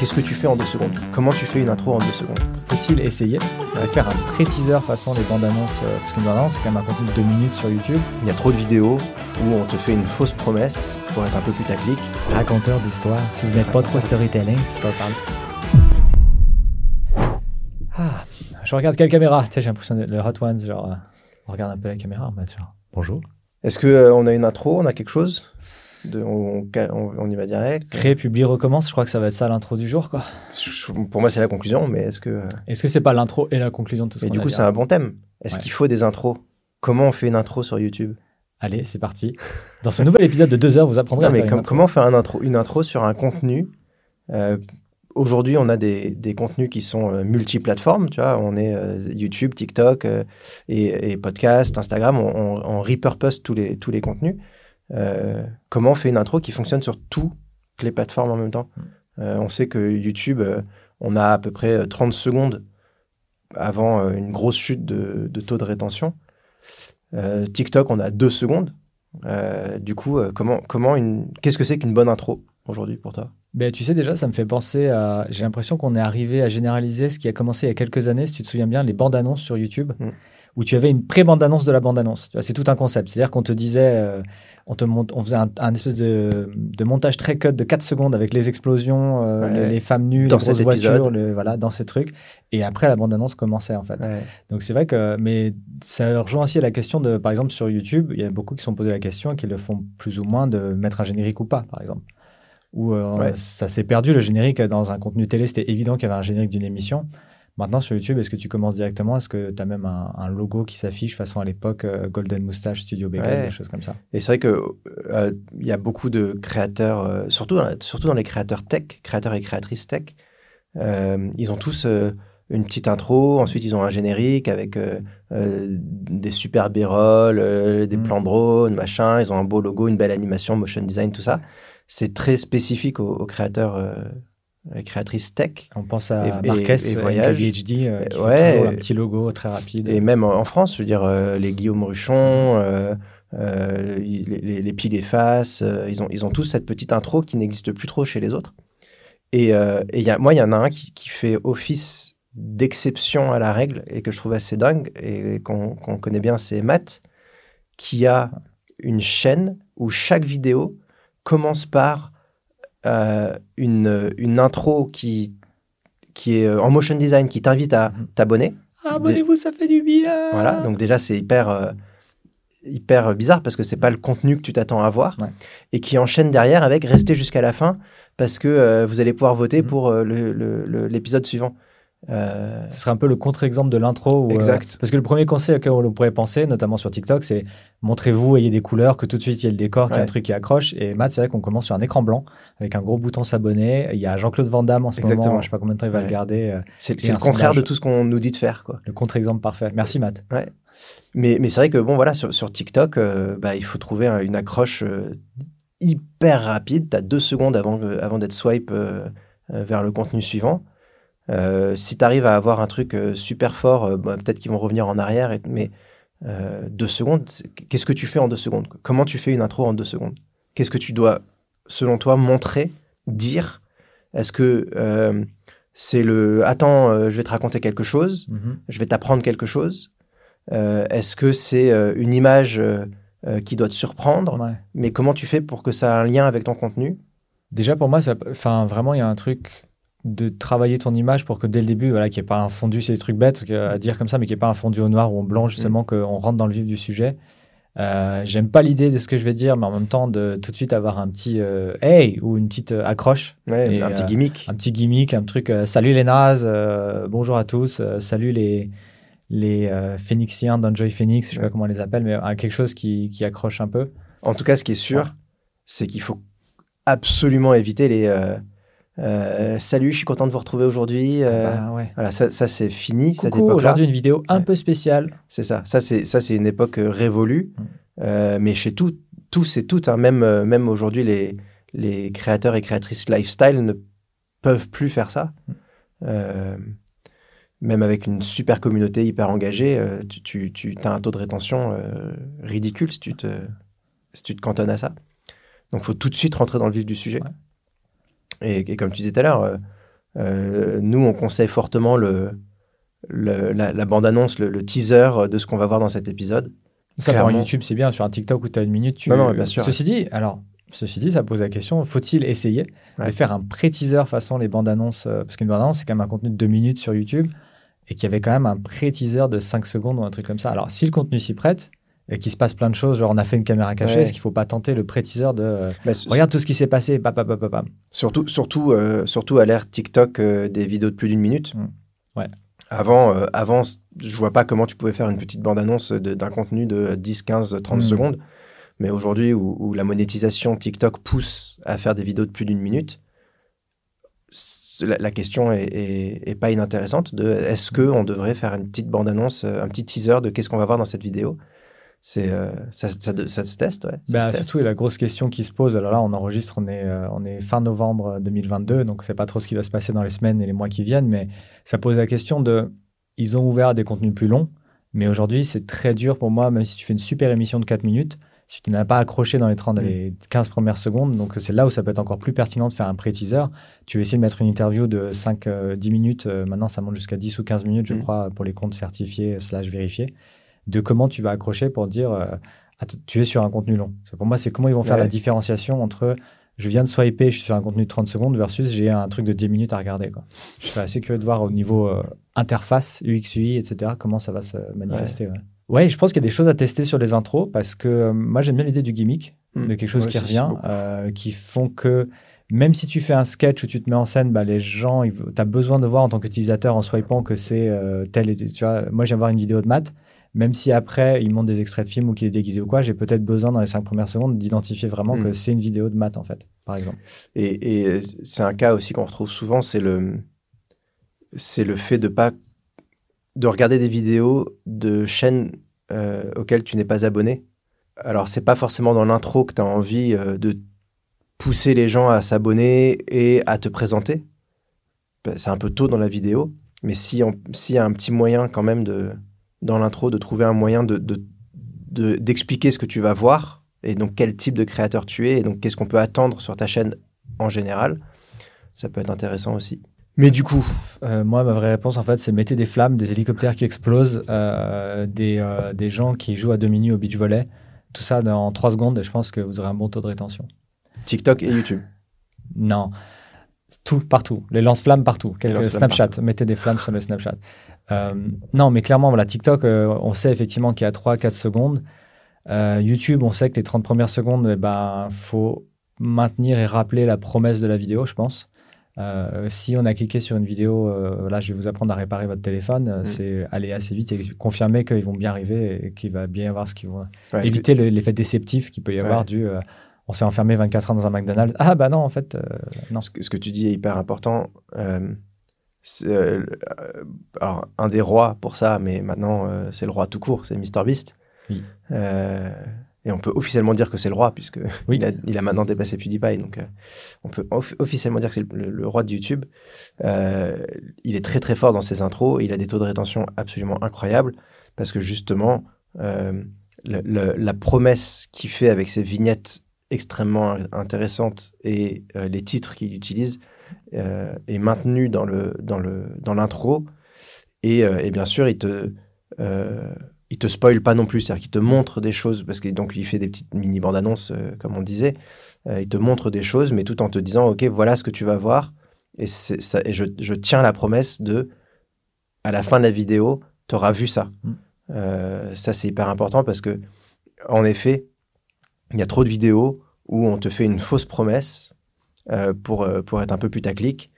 Qu'est-ce que tu fais en deux secondes? Comment tu fais une intro en deux secondes? Faut-il essayer? De faire un pré-teaser façon des bandes annonces euh, Parce qu'une bande annonce, c'est quand même un contenu de deux minutes sur YouTube. Il y a trop de vidéos où on te fait une fausse promesse pour être un peu putaclic. Raconteur d'histoire. Si vous n'êtes pas trop storytelling, c'est pas parler. Ah, je regarde quelle caméra Tu sais, j'ai l'impression le Hot Ones, genre, euh, on regarde un peu la caméra, on va dire bonjour. Est-ce qu'on euh, on a une intro? On a quelque chose? De, on, on- on y va direct Créer, publier, recommence, je crois que ça va être ça l'intro du jour, quoi. Pour moi, c'est la conclusion, mais est-ce que. Est-ce que c'est pas l'intro et la conclusion de tout ce Mais du a coup, c'est un bon thème. Est-ce Ouais. qu'il faut des intros? Comment on fait une intro sur YouTube? Allez, c'est parti. Dans ce nouvel épisode de deux heures, vous apprendrez Non, à mais faire une com- intro. comment faire un intro, une intro sur un contenu? Euh, Aujourd'hui, on a des, des contenus qui sont euh, multiplateformes, tu vois. On est euh, YouTube, TikTok euh, et, et podcast, Instagram. On, on, on repurpose tous les, tous les contenus. Euh, comment on fait une intro qui fonctionne sur toutes les plateformes en même temps Euh, On sait que YouTube, euh, on a à peu près euh, 30 secondes avant une grosse chute de, de taux de rétention. TikTok, on a 2 secondes. Du coup, comment, comment une... qu'est-ce que c'est qu'une bonne intro aujourd'hui pour toi? Ben, tu sais, déjà, ça me fait penser à. J'ai l'impression qu'on est arrivé à généraliser ce qui a commencé il y a quelques années, si tu te souviens bien, les bandes annonces sur YouTube, Mm. Où tu avais une pré-bande annonce de la bande annonce. Tu vois, C'est tout un concept. C'est-à-dire qu'on te disait. euh, on, te monte, on faisait un, un espèce de, de montage très cut de 4 secondes avec les explosions, euh, Ouais. les, les femmes nues, Dans les grosses voitures, le- voilà, dans ces trucs. Et après, la bande annonce commençait, en fait. Donc c'est vrai que, mais ça rejoint aussi à la question de, par exemple, sur YouTube, il y a beaucoup qui se sont posé la question et qui le font plus ou moins de mettre un générique ou pas, par exemple. Ou euh, Ouais. ça s'est perdu le générique dans un contenu télé, c'était évident qu'il y avait un générique d'une émission. Maintenant sur YouTube, est-ce que tu commences directement? Est-ce que tu as même un, un logo qui s'affiche façon à l'époque euh, Golden Moustache Studio Bacon, Ouais. des choses comme ça? Et c'est vrai que euh, y a beaucoup de créateurs, euh, surtout, dans surtout dans les créateurs tech, créateurs et créatrices tech, euh, ils ont tous une petite intro, ensuite ils ont un générique avec des super b-roll, des Mm. plans drone, machin, ils ont un beau logo, une belle animation, motion design, tout ça. C'est très spécifique aux, aux créateurs et créatrices tech. On pense à Et- et- Marques, et voyage. NKVHD, euh, qui Ouais. un petit logo très rapide. Et même en France, je veux dire, euh, les Guillaume Ruchon, euh, euh, les, les, les et Face, ils, ont, ils ont tous cette petite intro qui n'existe plus trop chez les autres. Et, et il y a, moi, il y en a un qui, qui fait office d'exception à la règle et que je trouve assez dingue et qu'on qu'on connaît bien, c'est Matt, qui a une chaîne où chaque vidéo commence par euh, une, une intro qui, qui est euh, en motion design, qui t'invite à Mhm. t'abonner. Abonnez-vous, ça fait du bien Voilà, donc déjà c'est hyper euh, hyper bizarre parce que c'est pas le contenu que tu t'attends à voir Ouais. et qui enchaîne derrière avec rester jusqu'à la fin parce que euh, vous allez pouvoir voter Mhm. pour euh, le- le- le- l'épisode suivant. Euh, Ce serait un peu le contre-exemple de l'intro. euh, Exact. parce que le premier conseil auquel on pourrait penser, notamment sur TikTok, c'est montrez-vous, ayez des couleurs, que tout de suite il y ait le décor, qu'il y ait un Ouais. truc qui accroche. Et Matt, c'est vrai qu'on commence sur un écran blanc avec un gros bouton s'abonner. Il y a Jean-Claude Van Damme en ce Exactement. moment, je sais pas combien de temps il va Ouais. le garder. euh, c'est le contraire sondage. de tout ce qu'on nous dit de faire quoi. le contre-exemple parfait. Merci Matt. Mais, mais c'est vrai que bon voilà sur, sur TikTok euh, bah, il faut trouver un- une accroche hyper rapide. Tu as deux secondes avant, d'être swipe vers le contenu suivant. Euh, si tu arrives à avoir un truc euh, super fort, euh, bah, peut-être qu'ils vont revenir en arrière. et- mais deux secondes, qu'est-ce que tu fais en deux secondes? Comment tu fais une intro en deux secondes? Qu'est-ce que tu dois, selon toi, montrer, dire? Est-ce que c'est le attends, je vais te raconter quelque chose Mhm. je vais t'apprendre quelque chose Est-ce que c'est une image euh, qui doit te surprendre? Ouais. Mais comment tu fais pour que ça ait un lien avec ton contenu? Déjà pour moi, ça, vraiment, il y a un truc de travailler ton image pour que dès le début, voilà, qu'il n'y ait pas un fondu, c'est des trucs bêtes à dire comme ça, mais qu'il n'y ait pas un fondu au noir ou au blanc, justement, Mm. qu'on rentre dans le vif du sujet. Euh, J'aime pas l'idée de ce que je vais dire, mais en même temps, de tout de suite avoir un petit euh, hey ou une petite euh, accroche, ouais, Et, Un petit euh, gimmick. un petit gimmick, un truc salut les nazes, bonjour à tous, salut les, les phénixiens d'Enjoy Phoenix, je sais Ouais. pas comment on les appelle, mais euh, quelque chose qui, qui accroche un peu. En tout cas, ce qui est sûr, c'est qu'il faut absolument éviter les euh, Salut, je suis content de vous retrouver aujourd'hui. euh, Bah, ouais. Voilà, ça, ça, c'est fini, Coucou, aujourd'hui une vidéo un Ouais. peu spéciale. C'est ça. Ça, c'est ça, c'est une époque euh, révolue. Mm. Euh, mais chez tout, tous et toutes, hein, même, euh, même aujourd'hui, les, les créateurs et créatrices lifestyle ne peuvent plus faire ça. Mm. Euh, même avec une super communauté hyper engagée, euh, tu, tu, tu as un taux de rétention euh, ridicule si tu, te, si tu te cantonnes à ça. Donc, il faut tout de suite rentrer dans le vif du sujet. Ouais. Et, et comme tu disais tout à l'heure, euh, nous, on conseille fortement le, la, bande-annonce, le, teaser de ce qu'on va voir dans cet épisode. Ça, pour YouTube, c'est bien. Sur un TikTok où tu as une minute, tu. Non, non, bien sûr. Ceci dit, alors, ceci dit, ça pose la question faut-il essayer de faire un pré-teaser façon les bandes annonces euh, Parce qu'une bande annonce, c'est quand même un contenu de deux minutes sur YouTube et qu'il y avait quand même un pré-teaser de 5 secondes ou un truc comme ça. Alors, si le contenu s'y prête et qu'il se passe plein de choses, genre on a fait une caméra cachée, est-ce qu'il ne faut pas tenter le pré-teaser de euh, regarde tout ce qui s'est passé, Surtout, surtout, euh, surtout à l'ère TikTok des vidéos de plus d'une minute. Mmh. Ouais. Avant, euh, avant, je vois pas comment tu pouvais faire une petite bande-annonce d'un contenu de 10, 15, 30 secondes. Mais aujourd'hui, où, la monétisation TikTok pousse à faire des vidéos de plus d'une minute, la, question est, pas inintéressante. De est-ce que on devrait faire une petite bande-annonce, un petit teaser de qu'est-ce qu'on va voir dans cette vidéo? C'est euh, ça, ça, ça, se teste, ouais. Bah, surtout, la grosse question qui se pose, alors là, on enregistre, on est, euh, on est fin novembre 2022, donc c'est pas trop ce qui va se passer dans les semaines et les mois qui viennent, mais ça pose la question de, ils ont ouvert des contenus plus longs, mais aujourd'hui, c'est très dur pour moi, même si tu fais une super émission de 4 minutes, si tu n'as pas accroché dans les 30, mm. les 15 premières secondes, donc c'est là où ça peut être encore plus pertinent de faire un pré-teaser. Tu veux essayer de mettre une interview de 5-10 euh, minutes, maintenant ça monte jusqu'à 10 ou 15 minutes, je mm. crois, pour les comptes certifiés slash vérifiés de comment tu vas accrocher pour dire euh, tu es sur un contenu long. Pour moi, c'est comment ils vont faire la différenciation entre je viens de swiper, je suis sur un contenu de 30 secondes versus j'ai un truc de 10 minutes à regarder. Quoi. Je serais assez curieux de voir au niveau euh, interface, UX, UI, etc., comment ça va se manifester. Ouais. je pense qu'il y a des choses à tester sur les intros parce que euh, moi, j'aime bien l'idée du gimmick, hmm. de quelque chose qui revient, qui font que même si tu fais un sketch où tu te mets en scène, bah, les gens, tu as besoin de voir en tant qu'utilisateur en swipant que c'est tel. Tu vois, moi, j'aime voir une vidéo de maths même si après il montre des extraits de films ou qu'il est déguisé ou quoi, j'ai peut-être besoin dans les cinq premières secondes d'identifier vraiment que hmm. c'est une vidéo de maths en fait, par exemple. Et, c'est un cas aussi qu'on retrouve souvent, c'est le c'est le fait de pas de regarder des vidéos de chaînes euh, auxquelles tu n'es pas abonné. Alors c'est pas forcément dans l'intro que tu as envie euh, de pousser les gens à s'abonner et à te présenter. C'est un peu tôt dans la vidéo, mais s'il y a un petit moyen quand même de, dans l'intro de trouver un moyen de, d'expliquer ce que tu vas voir et donc quel type de créateur tu es et donc qu'est-ce qu'on peut attendre sur ta chaîne en général. Ça peut être intéressant aussi. Mais du coup, euh, moi, ma vraie réponse, en fait, c'est mettez des flammes, des hélicoptères qui explosent, euh, des, euh, des, gens qui jouent à deux minutes au beach volley. Tout ça dans trois secondes et je pense que vous aurez un bon taux de rétention. TikTok et YouTube Non. Tout, partout. Les lance-flammes partout. Snapchat. Mettez des flammes sur le Snapchat. Euh, non, mais clairement, voilà, TikTok, euh, on sait effectivement qu'il y a 3-4 secondes. Euh, YouTube, on sait que les 30 premières secondes, il eh ben, faut maintenir et rappeler la promesse de la vidéo, je pense. si on a cliqué sur une vidéo, là, je vais vous apprendre à réparer votre téléphone, mm. c'est aller assez vite et confirmer qu'ils vont bien arriver et qu'il va bien y avoir ce qu'ils vont. Éviter l'effet déceptif qu'il peut y avoir du on s'est enfermé 24 heures dans un McDonald's. Ah bah non, en fait, non. Ce que, ce que, tu dis est hyper important. Euh, alors, un des rois pour ça, mais maintenant, euh, c'est le roi tout court, c'est MrBeast. Oui. Euh, et on peut officiellement dire que c'est le roi, puisque il, a, il, a, maintenant dépassé PewDiePie. Donc, on peut officiellement dire que c'est le, roi de YouTube. il est très, très fort dans ses intros. Il a des taux de rétention absolument incroyables, parce que justement, la promesse qu'il fait avec ses vignettes extrêmement intéressantes et les titres qu'il utilise euh, est maintenu dans le dans le dans l'intro et, euh, et, bien sûr il te euh, il te spoil pas non plus, c'est-à-dire qu'il te montre des choses parce que donc il fait des petites mini bandes annonces comme on disait, il te montre des choses mais tout en te disant ok voilà ce que tu vas voir et, ça, et je, je, tiens la promesse de à la fin de la vidéo tu auras vu ça. Mm. ça c'est hyper important parce que en effet il y a trop de vidéos où on te fait une fausse promesse euh, pour, euh, pour être un peu putaclic.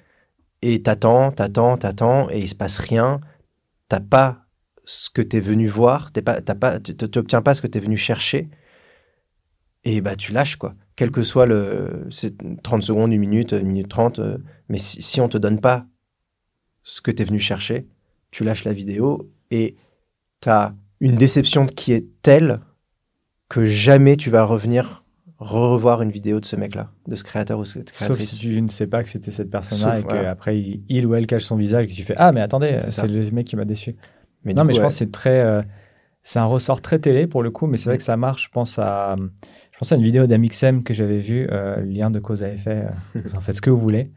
Et t'attends, t'attends, t'attends, et il se passe rien. T'as pas ce que t'es venu voir, t'es pas, pas, tu n'obtiens pas ce que t'es venu chercher. Et bah tu lâches quoi. Quel que soit le, 30 secondes, une minute, une minute 30. Euh, mais si, si on te donne pas ce que t'es venu chercher, tu lâches la vidéo et t'as une déception qui est telle que jamais tu vas revenir revoir une vidéo de ce mec-là, de ce créateur ou cette créatrice. Sauf si tu ne sais pas que c'était cette personne-là et qu'après il, ou elle cache son visage et que tu fais Ah, mais attendez, c'est le mec qui m'a déçu. Mais non, mais je pense que c'est très. Euh, c'est un ressort très télé pour le coup, mais c'est vrai mm. que ça marche. Je pense à, je pense à une vidéo d'Amixem que j'avais vue, euh, lien de cause à effet, euh, vous en faites ce que vous voulez.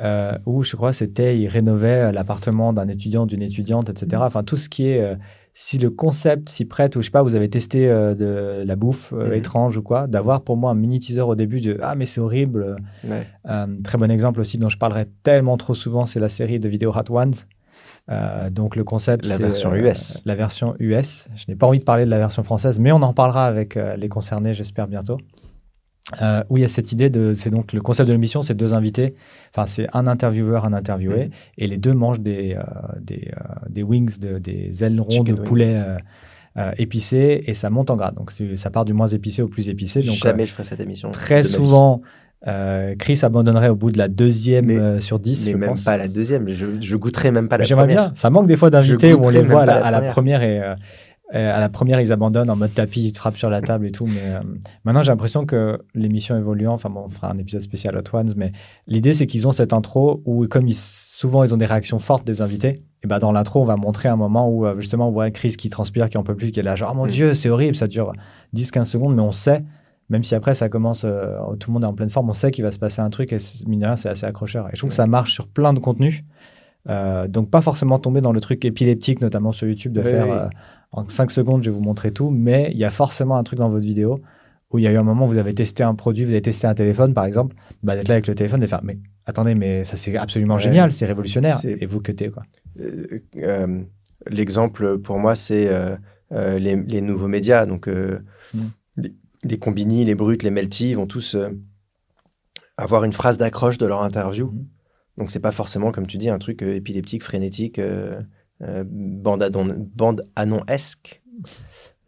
Euh, où je crois c'était il rénovait l'appartement d'un étudiant, d'une étudiante, etc. Enfin tout ce qui est euh, si le concept s'y prête ou je sais pas, vous avez testé euh, de la bouffe euh, Mhm. étrange ou quoi, d'avoir pour moi un mini teaser au début de ah mais c'est horrible. Ouais. Euh, très bon exemple aussi dont je parlerai tellement trop souvent, c'est la série de vidéos Hot Ones. Euh, donc le concept, La version euh, US. La version US. Je n'ai pas envie de parler de la version française, mais on en parlera avec euh, les concernés, j'espère bientôt. Euh, où il y a cette idée de, c'est donc le concept de l'émission, c'est deux invités, enfin c'est un intervieweur, un interviewé, Mhm. et les deux mangent des euh, des, euh, des wings, de, des ailerons Chicken de poulet euh, épicés, et ça monte en grade. Donc ça part du moins épicé au plus épicé. Donc Jamais je ferai cette émission. très souvent, euh, Chris abandonnerait au bout de la deuxième Mais- euh, sur 10, Mais je même pense. pas la deuxième. Je, je goûterai même pas la J'aimerais bien. Ça manque des fois d'invités où on les voit à la, première. et euh, à la première ils abandonnent en mode tapis, ils trappent sur la table et tout. Mais euh, maintenant j'ai l'impression que l'émission évoluant, enfin bon, on fera un épisode spécial Hot Ones, mais l'idée c'est qu'ils ont cette intro où comme ils, souvent ils ont des réactions fortes des invités. Et ben dans l'intro on va montrer un moment où euh, justement on voit Chris qui transpire, qui en peut plus, qui est là genre oh mon Mm. dieu c'est horrible, ça dure 10-15 secondes, mais on sait. Même si après ça commence, euh, tout le monde est en pleine forme, on sait qu'il va se passer un truc et mine de rien, c'est assez accrocheur. Et je trouve que ça marche sur plein de contenus. Euh, donc pas forcément tomber dans le truc épileptique, notamment sur YouTube, de Oui, faire oui. En 5 secondes, je vais vous montrer tout, mais il y a forcément un truc dans votre vidéo où il y a eu un moment où vous avez testé un produit, vous avez testé un téléphone par exemple, bah, d'être là avec le téléphone et faire mais attendez, mais ça c'est absolument Ouais. génial, c'est révolutionnaire. Et vous cutez quoi. Euh, euh, L'exemple pour moi, c'est euh, les, les nouveaux médias. Donc, euh, Mm. les, les Combini, les Brutes, les Melty vont tous avoir une phrase d'accroche de leur interview. Mm. Donc, c'est pas forcément, comme tu dis, un truc épileptique, frénétique, euh, bande, anon-esque.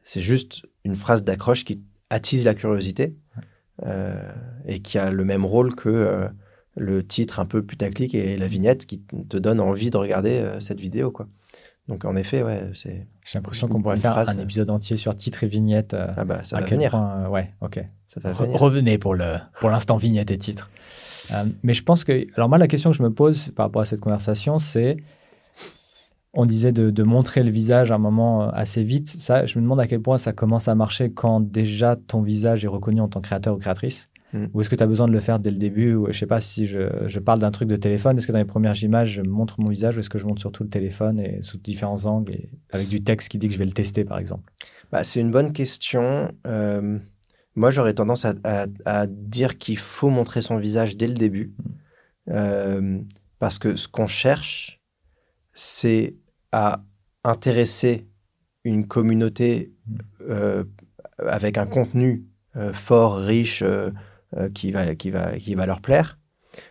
C'est juste une phrase d'accroche qui attise la curiosité euh, et qui a le même rôle que euh, le titre un peu putaclic et la vignette qui te donne envie de regarder cette vidéo. Quoi. Donc en effet, ouais, c'est J'ai l'impression qu'on pourrait faire phrase. un épisode entier sur titre et vignette. euh, ah bah ça à va venir, point, euh, ouais, ok. ça va Re- venir. Revenez pour le pour l'instant vignette et titre. Euh, mais je pense que alors moi la question que je me pose par rapport à cette conversation c'est on disait de, de montrer le visage à un moment euh, assez vite. Ça, je me demande à quel point ça commence à marcher quand déjà ton visage est reconnu en tant que créateur ou créatrice. Mm. Ou est-ce que tu as besoin de le faire dès le début Ou je sais pas si je, je parle d'un truc de téléphone, est-ce que dans les premières images, je montre mon visage ou est-ce que je montre surtout le téléphone et sous différents angles et avec du texte qui dit que je vais le tester par exemple? Bah, c'est une bonne question. Euh, moi, j'aurais tendance à, à- à dire qu'il faut montrer son visage dès le début. Euh, parce que ce qu'on cherche, c'est à intéresser une communauté euh, avec un contenu euh, fort, riche, euh, qui, va, qui, va, qui va leur plaire.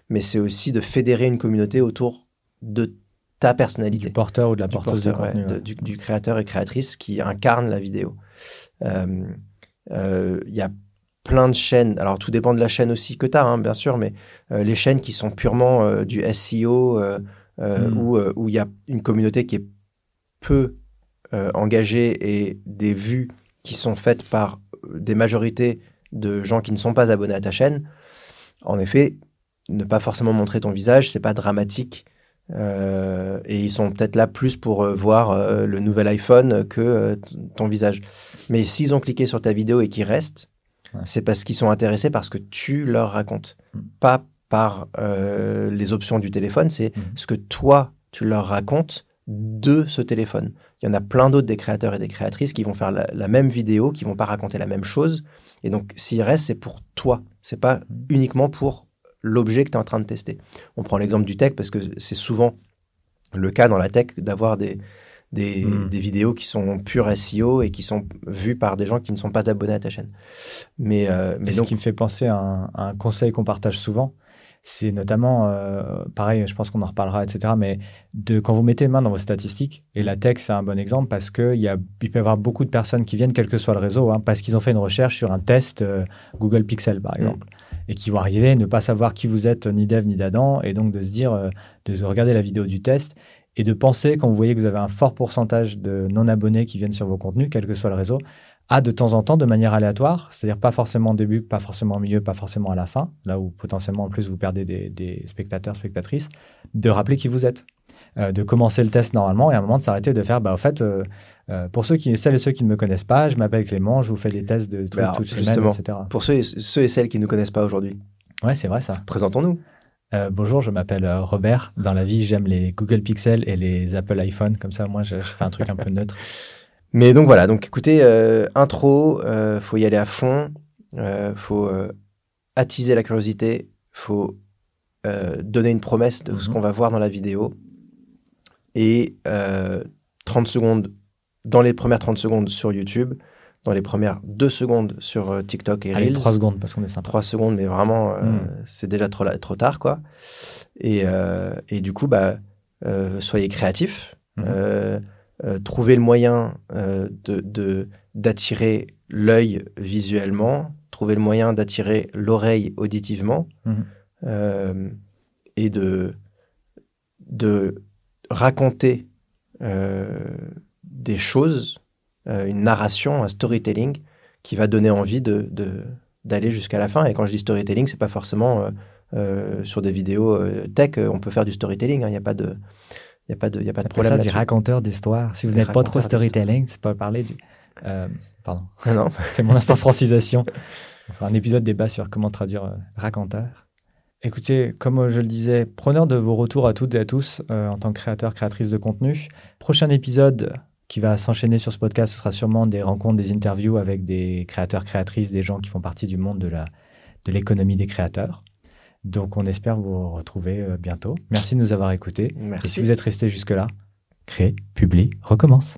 Mais c'est aussi de fédérer une communauté autour de ta personnalité Du porteur ou de la du porteuse porteur, de contenu. ouais, de- ouais. du, du créateur et créatrice qui incarne la vidéo. Il y a plein de chaînes. Alors, tout dépend de la chaîne aussi que tu as, bien sûr, mais les chaînes qui sont purement du SEO, euh, euh, Mm. où euh, où il y a une communauté qui est peu euh, engagée et des vues qui sont faites par des majorités de gens qui ne sont pas abonnés à ta chaîne, en effet, ne pas forcément montrer ton visage, c'est pas dramatique. Euh, et ils sont peut-être là plus pour euh, voir euh, le nouvel iPhone que ton visage. Mais s'ils ont cliqué sur ta vidéo et qu'ils restent, Ouais. c'est parce qu'ils sont intéressés par ce que tu leur racontes, Mm. pas par euh, les options du téléphone. C'est Mhm. ce que toi tu leur racontes de ce téléphone. Il y en a plein d'autres des créateurs et des créatrices qui vont faire la, la même vidéo, qui vont pas raconter la même chose. Et donc, s'ils restent, c'est pour toi. C'est pas uniquement pour l'objet que tu es en train de tester. On prend l'exemple du tech parce que c'est souvent le cas dans la tech d'avoir des, des, des vidéos qui sont pures SEO et qui sont vues par des gens qui ne sont pas abonnés à ta chaîne. Mais, euh, Mais mais ce donc, qui me fait penser à un, à un conseil qu'on partage souvent, c'est notamment, euh, pareil, je pense qu'on en reparlera, etc., mais de, quand vous mettez main dans vos statistiques, et la tech, c'est un bon exemple parce qu'il y a, il peut y avoir beaucoup de personnes qui viennent, quel que soit le réseau, hein, parce qu'ils ont fait une recherche sur un test euh, Google Pixel, par exemple, et qui vont arriver, ne pas savoir qui vous êtes, ni dev, ni d'Adam, et donc de se dire, euh, de regarder la vidéo du test, et de penser, quand vous voyez que vous avez un fort pourcentage de non-abonnés qui viennent sur vos contenus, quel que soit le réseau, à de temps en temps, de manière aléatoire, c'est-à-dire pas forcément au début, pas forcément au milieu, pas forcément à la fin, là où potentiellement en plus vous perdez des, des spectateurs, spectatrices, de rappeler qui vous êtes, Euh, de commencer le test normalement et à un moment de s'arrêter de faire, bah au fait, euh, euh, pour ceux qui, celles et ceux qui ne me connaissent pas, je m'appelle Clément, je vous fais des tests de alors, toutes les justement, semaines, etc. pour ceux et, ceux et celles qui ne nous connaissent pas aujourd'hui, Ouais, c'est vrai ça. présentons-nous. bonjour, je m'appelle Robert. Dans la vie, j'aime les Google Pixel et les Apple iPhone. Comme ça, moi, je, fais un truc un peu neutre. Mais donc voilà, donc écoutez, intro, faut y aller à fond, faut attiser la curiosité, faut donner une promesse de ce mhm. qu'on va voir dans la vidéo et 30 secondes, dans les premières 30 secondes sur YouTube, dans les premières 2 secondes sur euh, TikTok et Allez, 3 secondes parce qu'on est sympa. 3 secondes, mais vraiment, euh, hmm. c'est déjà trop, trop tard, quoi. Et, euh, et du coup, bah, soyez créatifs. Hmm. Trouvez le moyen de d'attirer l'œil visuellement, trouvez le moyen d'attirer l'oreille auditivement hmm. et de, de raconter des choses, euh, une narration, un storytelling qui va donner envie de, d'aller jusqu'à la fin. Et quand je dis storytelling, c'est pas forcément euh, euh, sur des vidéos tech. On peut faire du storytelling. Hein. Il n'y a pas de, il y a pas de, y a pas de problème. Ça, dit raconteur d'histoire. Si vous n'êtes pas trop storytelling, c'est pas parler du. pardon. Ah non. c'est mon instant francisation. On fera un épisode débat sur comment traduire raconteur. Écoutez, comme je le disais, preneur de vos retours à toutes et à tous en tant que créateur, créatrice de contenu. Prochain épisode, qui va s'enchaîner sur ce podcast, ce sera sûrement des rencontres, des interviews avec des créateurs, créatrices, des gens qui font partie du monde de la de l'économie des créateurs. Donc on espère vous retrouver euh, bientôt. Merci de nous avoir écoutés. Merci. Et si vous êtes resté jusque-là, crée, publie, recommence.